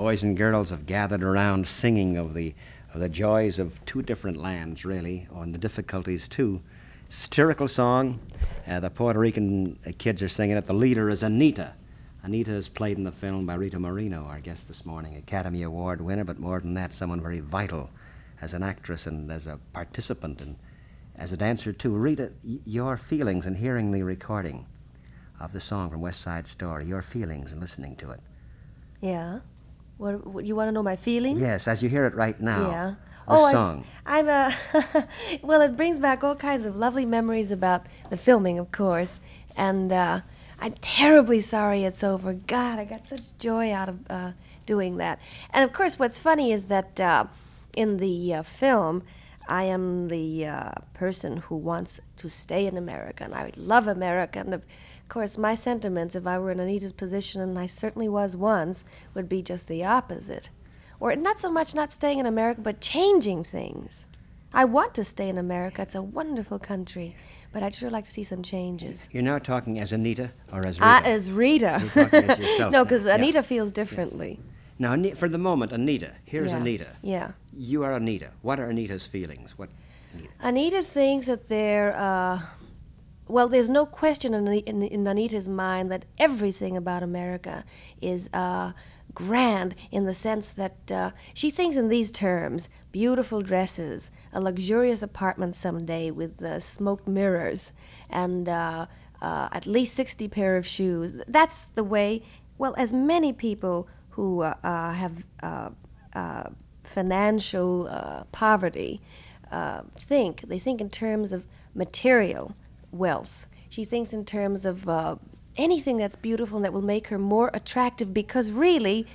boys and girls have gathered around singing of the, of the joys of two different lands, really, and the difficulties too. Satirical song. Uh, the Puerto Rican uh, kids are singing it. The leader is Anita. Anita is played in the film by Rita Moreno, our guest this morning, Academy Award winner, but more than that, someone very vital as an actress and as a participant and as a dancer too. Rita, y- your feelings in hearing the recording of the song from West Side Story, your feelings in listening to it. Yeah. What, what you want to know my feelings? Yes, as you hear it right now. Yeah. Oh, song. I'm a. well, it brings back all kinds of lovely memories about the filming, of course, and uh, I'm terribly sorry it's over. God, I got such joy out of uh, doing that. And of course, what's funny is that uh, in the uh, film, I am the uh, person who wants to stay in America, and I love America. And of course, my sentiments, if I were in Anita's position, and I certainly was once, would be just the opposite. Or not so much not staying in America, but changing things. I want to stay in America. It's a wonderful country, but I'd sure like to see some changes. You're now talking as Anita or as Rita? Ah, as Rita. You're talking as yourself no, because Yeah. Anita feels differently. Now, for the moment, Anita. Here's Yeah. Anita. Yeah. You are Anita. What are Anita's feelings? What? Anita? Anita thinks that they're, uh, well, there's no question in, in, in Anita's mind that everything about America is uh, grand in the sense that uh, she thinks in these terms beautiful dresses, a luxurious apartment someday with uh, smoked mirrors, and uh, uh, at least 60 pair of shoes. That's the way, well, as many people who uh, have financial poverty think. They think in terms of material wealth. She thinks in terms of uh, anything that's beautiful and that will make her more attractive because really,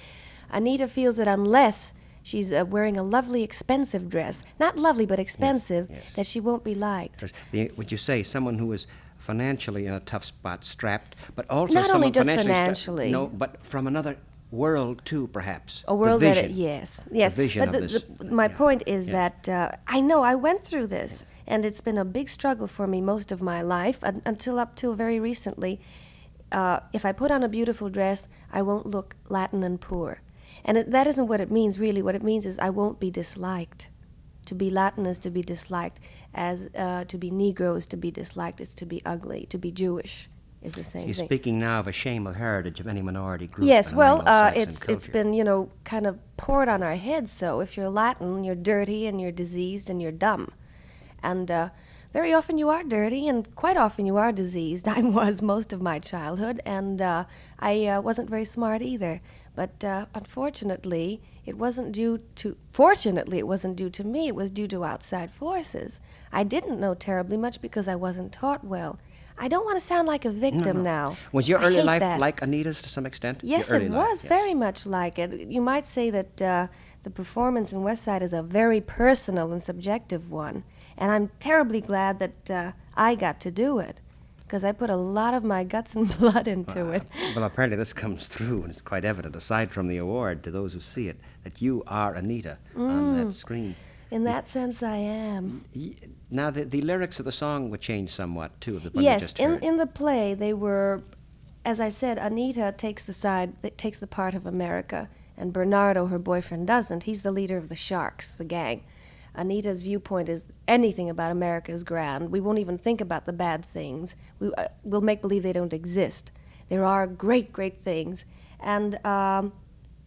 Anita feels that unless she's uh, wearing a lovely, expensive dress, not lovely, but expensive, yes. that she won't be liked. The, would you say someone who is financially in a tough spot, strapped, but also Not someone only just financially, financially. no, but from another world too, perhaps. A world the that it, yes, yes. The vision but of the, this. the- my yeah. point is Yeah. that uh, I know I went through this, and it's been a big struggle for me most of my life un- until up till very recently. Uh, if I put on a beautiful dress, I won't look Latin and poor, and it, that isn't what it means really. What it means is I won't be disliked. To be Latin is to be disliked, as uh, to be Negro is to be disliked, is to be ugly. To be Jewish is the same thing. You're thing. speaking now of a shame of heritage of any minority group. Yes, well, uh, it's it's been you know kind of poured on our heads. So if you're Latin, you're dirty and you're diseased and you're dumb, and uh, very often you are dirty and quite often you are diseased. I was most of my childhood, and uh, I uh, wasn't very smart either. But uh, unfortunately, it wasn't due to. Fortunately, it wasn't due to me. It was due to outside forces. I didn't know terribly much because I wasn't taught well. I don't want to sound like a victim now. Was your I early life that. like Anita's to some extent? Yes, it was yes. very much like it. You might say that uh, the performance in West Side is a very personal and subjective one, and I'm terribly glad that uh, I got to do it because I put a lot of my guts and blood into it. Well, apparently this comes through, and it's quite evident, aside from the award, to those who see it, that you are Anita on Mm. that screen. In that sense, I am. Y- Now, the, the lyrics of the song were changed somewhat, too, of the yes, in in the play they were, as I said, Anita takes the side takes the part of America, and Bernardo, her boyfriend, doesn't. He's the leader of the Sharks, the gang. Anita's viewpoint is anything about America is grand. We won't even think about the bad things. We, uh, we'll make believe they don't exist. There are great, great things, and um,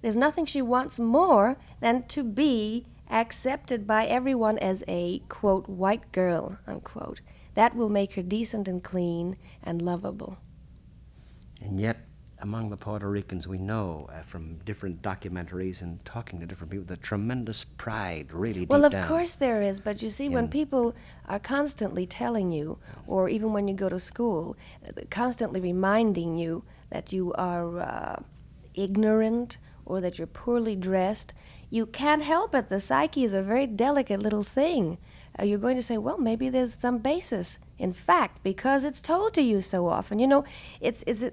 there's nothing she wants more than to be accepted by everyone as a quote white girl unquote. That will make her decent and clean and lovable. And yet, among the Puerto Ricans, we know uh, from different documentaries and talking to different people, the tremendous pride really Well, of course there is, but you see, when people are constantly telling you, or even when you go to school, uh, constantly reminding you that you are uh, ignorant or that you're poorly dressed, you can't help it. The psyche is a very delicate little thing. Uh, you're going to say, well, maybe there's some basis in fact because it's told to you so often. You know, it's it's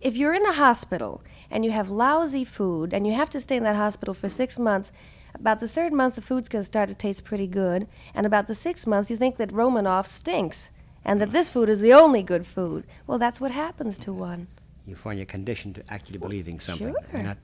if you're in a hospital and you have lousy food and you have to stay in that hospital for six months, about the third month the food's going to start to taste pretty good, and about the sixth month you think that Romanoff stinks and that this food is the only good food. Well, that's what happens to one. You find you're conditioned to actually believing something. sure. Not,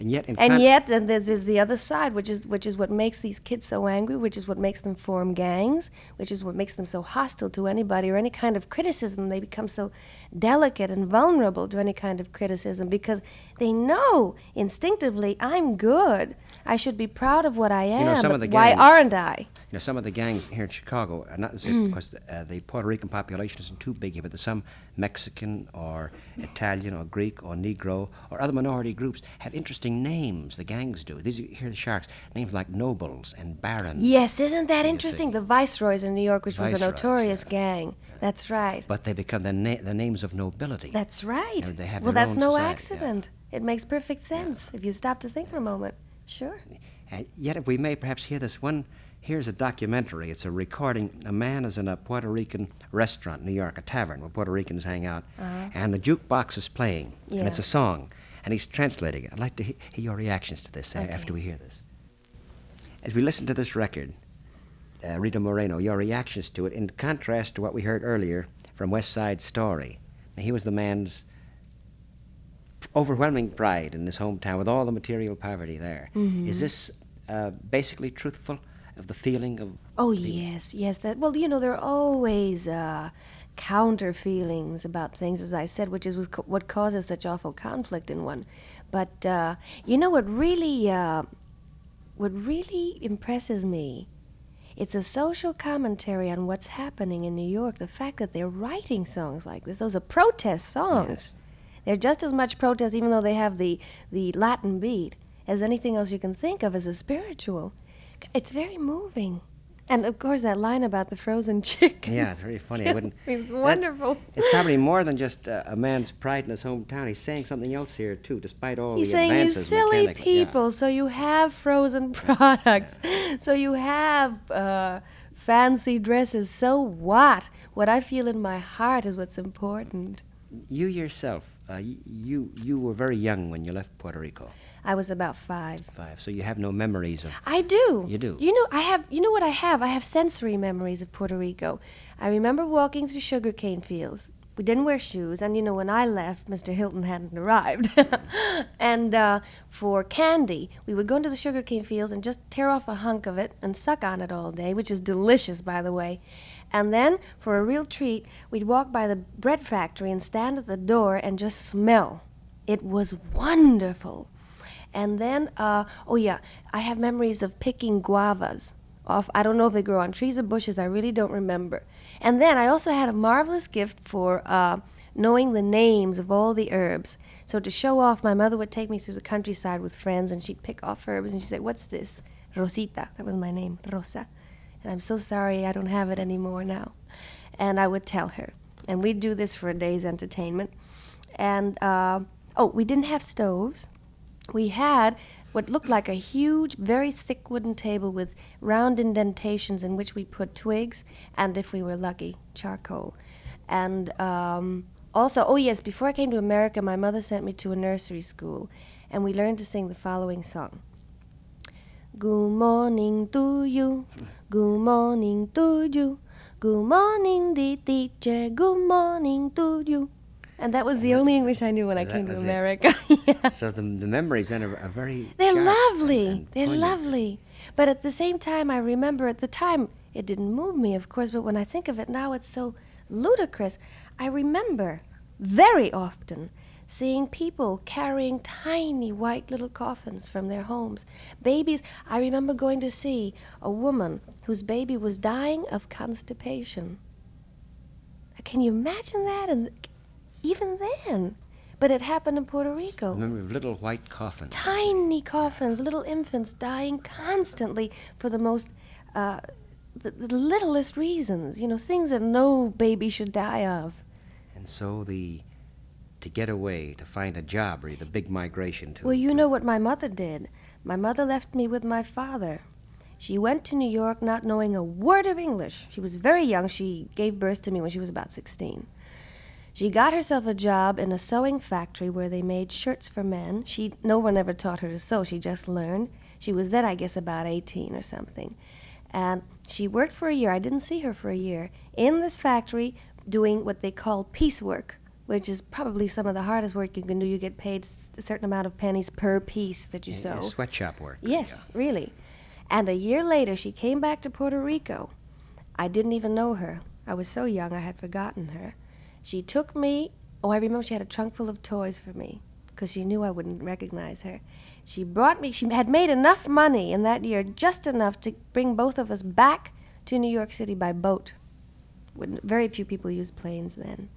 and yet, in And con- yet, then there's the other side, which is which is what makes these kids so angry, which is what makes them form gangs, which is what makes them so hostile to anybody or any kind of criticism. They become so delicate and vulnerable to any kind of criticism because they know instinctively I'm good. I should be proud of what I am. know, some of the why gangs- aren't I? You know, some of the gangs here in Chicago, are not because uh, the Puerto Rican population isn't too big here, but there's some Mexican or Italian or Greek or Negro or other minority groups have interesting names. The gangs do. These hear the sharks names like nobles and barons. Yes, isn't that interesting? The Viceroys in New York, which was a notorious yeah. gang. That's right. But they become the, na- the names of nobility. That's right. know, they have well, their that's own no society, yeah. accident. It makes perfect sense if you stop to think for a moment. Sure. Uh, yet, if we may perhaps hear this one, here's a documentary. It's a recording. A man is in a Puerto Rican restaurant, in New York, a tavern where Puerto Ricans hang out, and the jukebox is playing, and it's Uh-huh. A song, and he's translating it. I'd like to he- hear your reactions to this uh, Okay. after we hear this. As we listen to this record, uh, Rita Moreno, your reactions to it, in contrast to what we heard earlier from West Side Story. Now, he was the man's overwhelming pride in his hometown with all the material poverty there. Is Mm-hmm. this uh, basically truthful of the feeling of? Oh yes, yes. That well, you know, there are always uh, counter feelings about things, as I said, which is what causes such awful conflict in one. But uh, you know what really, uh, what really impresses me, it's a social commentary on what's happening in New York. The fact that they're writing songs like this, those are protest songs. Yes. They're just as much protest, even though they have the the Latin beat, as anything else you can think of as a spiritual. It's very moving. And of course, that line about the frozen chicken. Yeah, it's very funny. I wouldn't. It's wonderful. It's probably more than just uh, a man's pride in his hometown. He's saying something else here too, despite all the people. He's saying, you advances. silly mechanically." Yeah. people, so you have frozen products. So you have uh, fancy dresses. So what? What I feel in my heart is what's important. You yourself, uh, y- you you were very young when you left Puerto Rico. I was about five. Five, so you have no memories of. I do. You do? You know, I have. You know what I have? I have sensory memories of Puerto Rico. I remember walking through sugarcane fields. We didn't wear shoes, and you know, when I left, Mr. Hilton hadn't arrived. and uh, for candy, we would go into the sugarcane fields and just tear off a hunk of it and suck on it all day, which is delicious, by the way. And then, for a real treat, we'd walk by the bread factory and stand at the door and just smell. It was wonderful. And then, uh, oh yeah, I have memories of picking guavas off. I don't know if they grow on trees or bushes. I really don't remember. And then I also had a marvelous gift for uh, knowing the names of all the herbs. So to show off, my mother would take me through the countryside with friends, and she'd pick off herbs, and she'd say, "What's this?" Rosita. That was my name, Rosa. And I'm so sorry I don't have it anymore now. And I would tell her, and we'd do this for a day's entertainment. And uh, oh, we didn't have stoves we had what looked like a huge, very thick wooden table with round indentations in which we put twigs and, if we were lucky, charcoal. And um, also, oh yes, before I came to America, my mother sent me to a nursery school, and we learned to sing the following song. Good morning to you, good morning to you, good morning, the teacher, good morning to you. And that was the only English I knew when I came to. America. yeah. So the, the memories then are, are very. They're sharp and- lovely. and They're poignant. lovely. But at the same time, I remember at the time, it didn't move me, of course, but when I think of it now, it's so ludicrous. I remember very often seeing people carrying tiny white little coffins from their homes. Babies, I remember going to see a woman whose baby was dying of constipation. Can you imagine that? And even then, but it happened in Puerto Rico Remember little white coffins. tiny coffins, little infants dying constantly for the most, uh, the, the littlest reasons, you know, things that no baby should die of. And so the to get away, to find a job, or the big migration to. Well, you to- know what my mother did. My mother left me with my father. She went to New York not knowing a word of English. She was very young. She gave birth to me when she was about 16. She got herself a job in a sewing factory where they made shirts for men. She no one ever taught her to sew. She just learned. She was then I guess about 18 or something. And she worked for a year. I didn't see her for a year in this factory doing what they call piecework, which is probably some of the hardest work you can do. You get paid a certain amount of pennies per piece that you sew. Sweatshop work. Yes, really. And a year later, she came back to Puerto Rico. I didn't even know her. I was so young, I had forgotten her. She took me. Oh, I remember she had a trunk full of toys for me because she knew I wouldn't recognize her. She brought me, she had made enough money in that year, just enough to bring both of us back to New York City by boat. When very few people used planes then.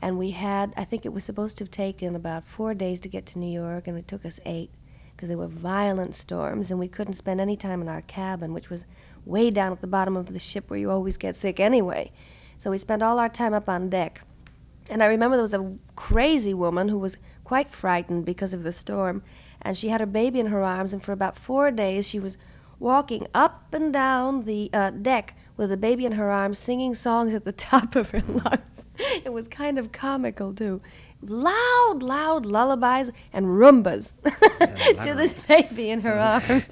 And we had, I think it was supposed to have taken about four days to get to New York, and it took us eight because there were violent storms, and we couldn't spend any time in our cabin, which was way down at the bottom of the ship where you always get sick anyway. So we spent all our time up on deck. And I remember there was a crazy woman who was quite frightened because of the storm, and she had her baby in her arms, and for about four days she was walking up and down the uh, deck with the baby in her arms, singing songs at the top of her lungs. It was kind of comical, too. Loud, loud lullabies and rumbas to this baby in her arms.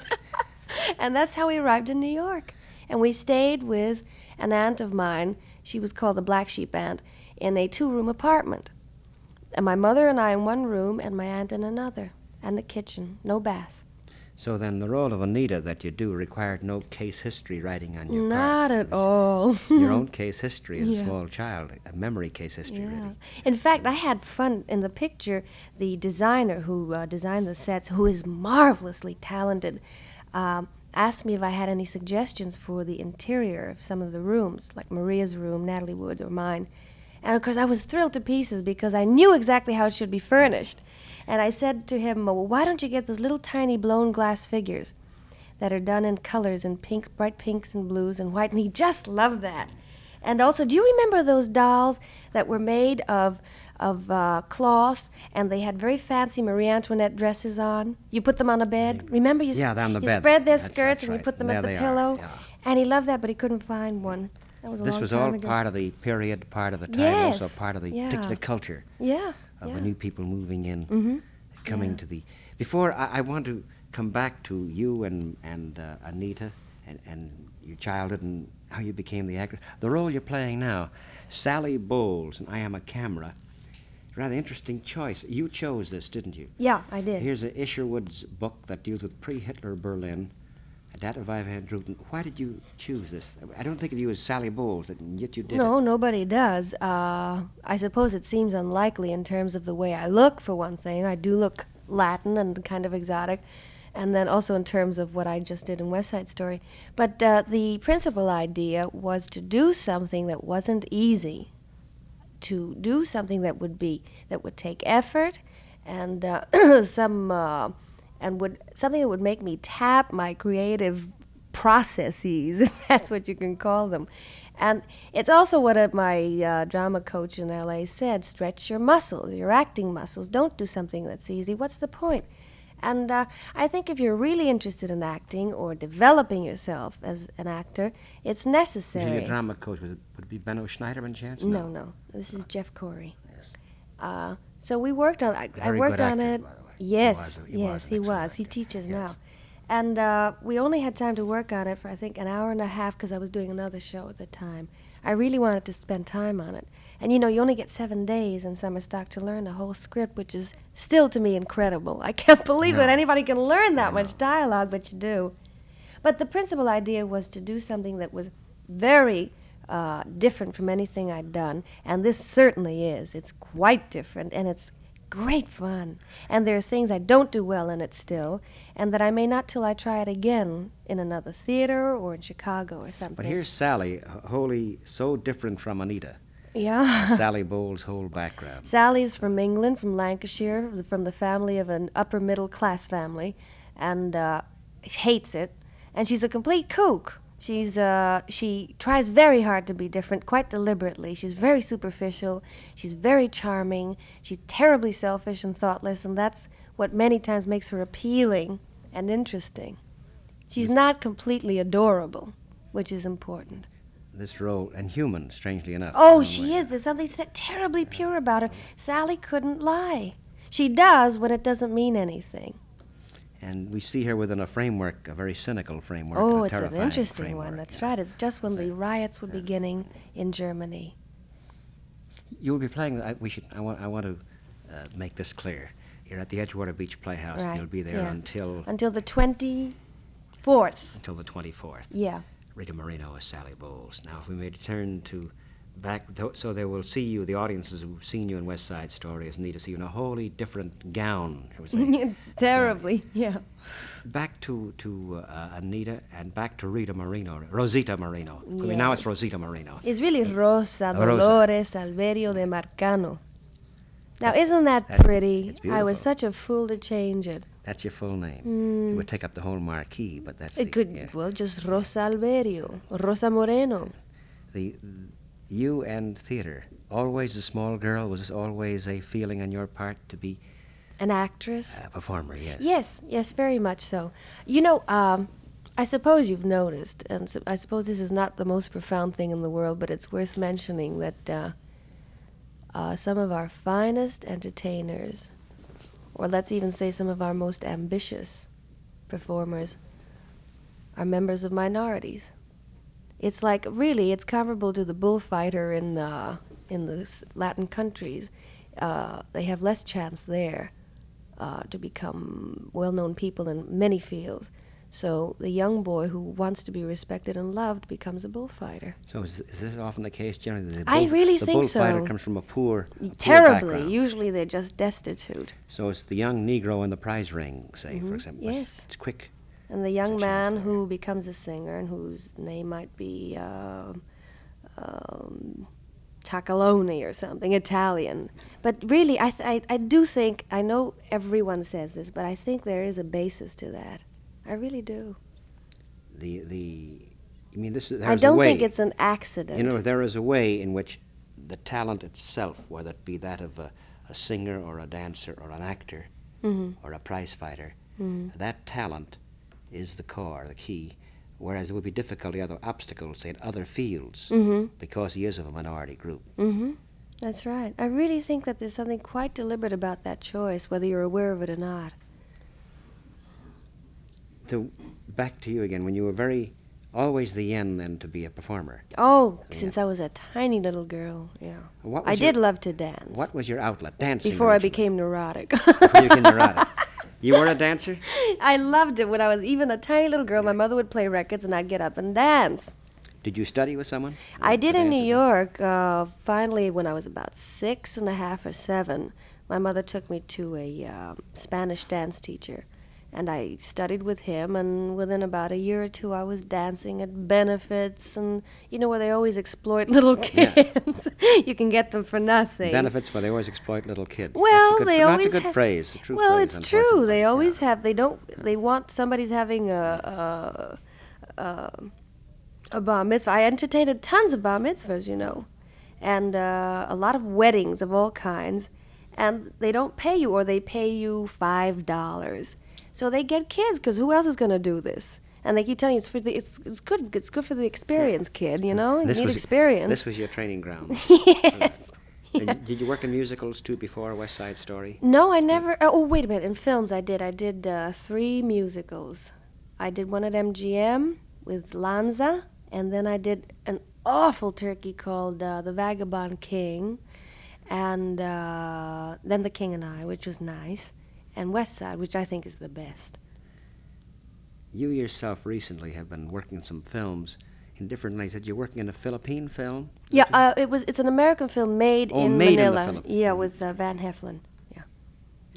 and that's how we arrived in New York. And we stayed with an aunt of mine. She was called the Black Sheep Aunt in a two room apartment. And my mother and I in one room, and my aunt in another, and the kitchen, no bath. So then the role of Anita that you do required no case history writing on your Not part. at all. Your own case history as Yeah. a small child, a memory case history, Yeah. really. In fact, I had fun in the picture. The designer who uh, designed the sets, who is marvelously talented, um, asked me if I had any suggestions for the interior of some of the rooms, like Maria's room, Natalie Wood's, or mine. And of course, I was thrilled to pieces because I knew exactly how it should be furnished. And I said to him, well, why don't you get those little tiny blown glass figures that are done in colors in pinks, bright pinks and blues and white? And he just loved that. And also, do you remember those dolls that were made of of uh, cloth and they had very fancy Marie Antoinette dresses on? You put them on a bed. Remember, you, Yeah, they're on the you bed. spread their That's- skirts that's and you put them There at the pillow. yeah. And he loved that, but he couldn't find one. That was a This long was time all ago. part of the period, part of the time, Yes, also part of the yeah. particular culture Yeah. of yeah. the new people moving in, Mhm. coming Yeah. to the. Before I, I want to come back to you and and uh, Anita and, and your childhood and how you became the actress. The role you're playing now, Sally Bowles, and I Am a Camera. Rather interesting choice. You chose this, didn't you? Yeah, I did. Here's a Isherwood's book that deals with pre-Hitler Berlin. Data of Ivan Druten. Why did you choose this? I don't think of you as Sally Bowles, and yet you did. no, it. nobody does. Uh, I suppose it seems unlikely in terms of the way I look, for one thing. I do look Latin and kind of exotic. And then also in terms of what I just did in West Side Story. But uh, the principal idea was to do something that wasn't easy, to do something that would be that would take effort and uh, some uh, and would something that would make me tap my creative processes, if that's what you can call them. And it's also what uh, my uh, drama coach in LA said stretch your muscles, your acting muscles. Don't do something that's easy. What's the point? And uh, I think if you're really interested in acting or developing yourself as an actor, it's necessary. your drama coach? Was it, would it be Benno Schneider, by chance? No, no. This is Jeff Corey. Yes. Uh, so we worked on. I, I worked good on actor, it. The. He Yes, was he yes, was he was. He teaches Yes. now, and uh, we only had time to work on it for I think an hour and a half because I was doing another show at the time. I really wanted to spend time on it, and you know you only get seven days in summer stock to learn a whole script, which is still to me incredible. I can't believe that anybody can learn that much dialogue, but you do. But the principal idea was to do something that was very uh, different from anything I'd done, and this certainly is. It's quite different, and it's great fun. And there are things I don't do well in it still, and that I may not till I try it again in another theater or in Chicago or something. But here's Sally, wholly so different from Anita. yeah. Sally Bowles' whole background. Sally's from England, from Lancashire, from the family of an upper middle class family, and uh, hates it. And she's a complete kook. She's uh, she tries very hard to be different, quite deliberately. She's very superficial. She's very charming. She's terribly selfish and thoughtless, and that's what many times makes her appealing and interesting. She's not completely adorable, which is important. This role, and human, strangely enough. Oh, she way. is. There's something terribly pure about her. Sally couldn't lie. She does when it doesn't mean anything. And we see her within a framework, a very cynical framework. oh, it's an interesting framework, one. That's yeah. right. It's just when the riots were beginning in Germany. You'll be playing. I, we should. I want. I want to uh, make this clear. You're at the Edgewater Beach Playhouse. Right. And you'll be there yeah. until until the twenty fourth. until the 24th. Yeah. Rita Moreno as Sally Bowles. Now, if we may turn to back, th- so they will see you. The audiences who've seen you in West Side Story need to see you in a wholly different gown. Shall we say? Terribly. Yeah. back to to uh, Anita and back to Rita Moreno, Rosita Moreno. I mean, now it's Rosita Moreno. It's really Rosa Rosa. Dolores Alverio de Marcano. Now, isn't that That- pretty? I was such a fool to change it. That's your full name. It would take up the whole marquee, but that's Mm. It the, could, yeah. well, just Rosa Alverio, or Rosa Moreno. the you and theater. Always a small girl. Was always a feeling on your part to be An actress? a performer? Yes. Yes, yes, very much so. You know, um, I suppose you've noticed, and so I suppose this is not the most profound thing in the world, but it's worth mentioning that uh, uh, some of our finest entertainers, or let's even say some of our most ambitious performers, are members of minorities. It's like really, it's comparable to the bullfighter in uh, in the Latin countries. Uh, they have less chance there uh, to become well-known people in many fields. So the young boy who wants to be respected and loved becomes a bullfighter. So is, is this often the case generally? The I really the think bullfighter comes from a poor, a Terribly. background. Usually they're just destitute. So it's the young Negro in the prize ring, say, for example. It's- yes. It's quick. And the young There's a chance man who becomes a singer and whose name might be um um, Tacalone or something, Italian. But really, I, th- I, I do think, I know everyone says this, but I think there is a basis to that. I really do. The the. I mean, this is. I there's don't a way, think it's an accident. You know, there is a way in which the talent itself, whether it be that of a, a singer or a dancer or an actor Mhm. or a prize fighter, Mhm. that talent is the core, the key. Whereas it would be difficulty, other obstacles, say, in other fields, Mhm. because he is of a minority group. Mm-hmm. That's right. I really think that there's something quite deliberate about that choice, whether you're aware of it or not. To back to you again, when you were very, always the yen then to be a performer. Oh, since I was a tiny little girl, yeah. What I your- did love to dance. What was your outlet? Dancing. Before I became neurotic. Before you became neurotic. You were a dancer. I loved it when I was even a tiny little girl. My mother would play records and I'd get up and dance. Did you study with someone? I did in New York. Uh, finally, when I was about six and a half or seven, my mother took me to a um Spanish dance teacher, and I studied with him. And within about a year or two, I was dancing at benefits, and you know where they always exploit little Yeah. kids. you can get them for nothing. Benefits, but they always exploit little kids. Well, that's a good, they always That's a good have- phrase. A well, phrase, it's true. They always Yeah. have. They don't. They want somebody's having a a, a a bar mitzvah. I entertained tons of bar mitzvahs, you know, and uh, a lot of weddings of all kinds, and they don't pay you, or they pay you five dollars. So they get kids, because who else is going to do this? And they keep telling you it's for the it's it's good it's good for the experience, kid. You know, you This need was experience. This was your training ground. yes. Yeah. Did you work in musicals too before West Side Story? No, I never. Oh, wait a minute. In films, I did. I did uh, three musicals. I did one at MGM with Lanza, and then I did an awful turkey called uh, The Vagabond King, and uh, then The King and I, which was nice, and West Side, which I think is the best. You yourself recently have been working in some films in different languages. You're working in a Philippine film. Yeah, uh, it was. It's an American film made Oh, in made in Manila. Philippines. yeah, with uh, Van Heflin. Yeah.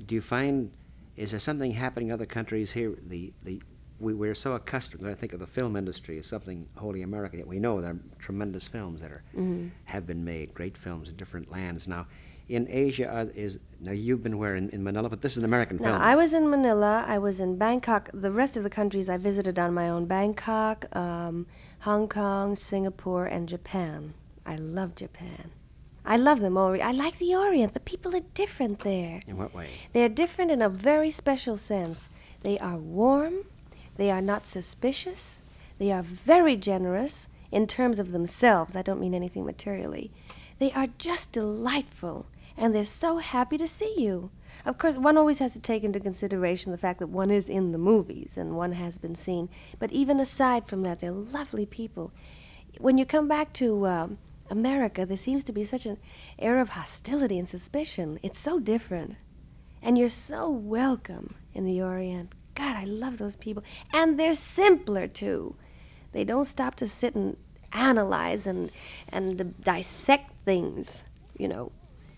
Do you find is there something happening in other countries here? The the we, we're so accustomed. I think of the film industry as something wholly American. Yet we know there are tremendous films that are Mhm. have been made, great films in different lands. Now, in Asia, is now you've been where in, in Manila, but this is an American No, film. I was in Manila. I was in Bangkok. The rest of the countries I visited on my own: Bangkok, um, Hong Kong, Singapore, and Japan. I love Japan. I love them all. I like the Orient. The people are different there. in what way? They're different in a very special sense. They are warm. They are not suspicious. They are very generous in terms of themselves. I don't mean anything materially. They are just delightful, and they're so happy to see you. Of course, one always has to take into consideration the fact that one is in the movies and one has been seen. But even aside from that, they're lovely people. When you come back to um, America, there seems to be such an air of hostility and suspicion. It's so different. And you're so welcome in the Orient. God, I love those people. And they're simpler, too. They don't stop to sit and analyze and, and dissect things, you know.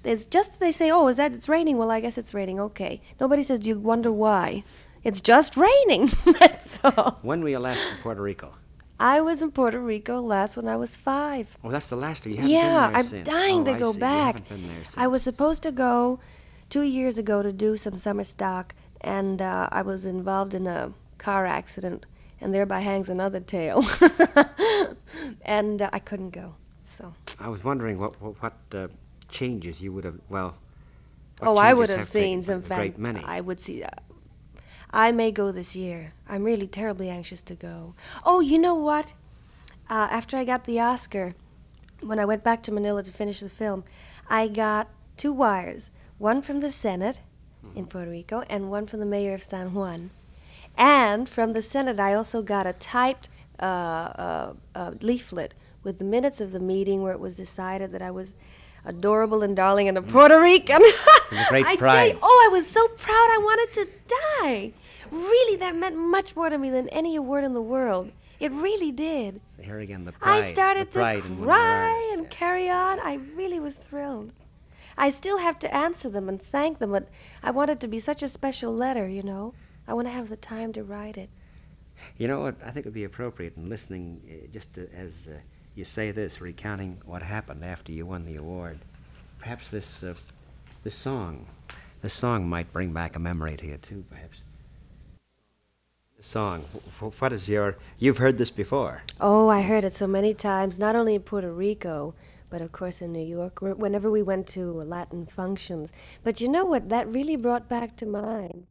It's just they say, oh, is that it's raining? Well, I guess it's raining. Okay. Nobody says, do you wonder why? It's just raining. That's all. When were you last in Puerto Rico? I was in Puerto Rico last when I was five. Oh, that's the last time you haven't yeah, been there I'm since. dying Oh, to I go back. haven't been there I was supposed to go two years ago to do some summer stock, and uh, I was involved in a car accident, and thereby hangs another tale. and uh, I couldn't go. So. I was wondering what what, what uh, changes you would have. Well. oh, I would have have seen some great many. I would see. Uh, I may go this year. I'm really terribly anxious to go. Oh, you know what? Uh, after I got the Oscar, when I went back to Manila to finish the film, I got two wires. One from the Senate in Puerto Rico, and one from the mayor of San Juan. And from the Senate, I also got a typed uh, uh, uh, leaflet with the minutes of the meeting where it was decided that I was adorable and darling and a Puerto Rican. a great I pride. you, oh, I was so proud. I wanted to die. Really, that meant much more to me than any award in the world. It really did. So here again, the pride. I started to pride in one of your cry and yeah. carry on. I really was thrilled. I still have to answer them and thank them, but I want it to be such a special letter, you know. I want to have the time to write it. You know what? I think it would be appropriate in listening, uh, just to, as uh, you say this, recounting what happened after you won the award. Perhaps this uh, this song, this song might bring back a memory to you too. Perhaps. The song. wh- wh- What is your? You've heard this before. Oh, I heard it so many times, not only in Puerto Rico, but of course in New York, whenever we went to Latin functions. But you know what that really brought back to mind?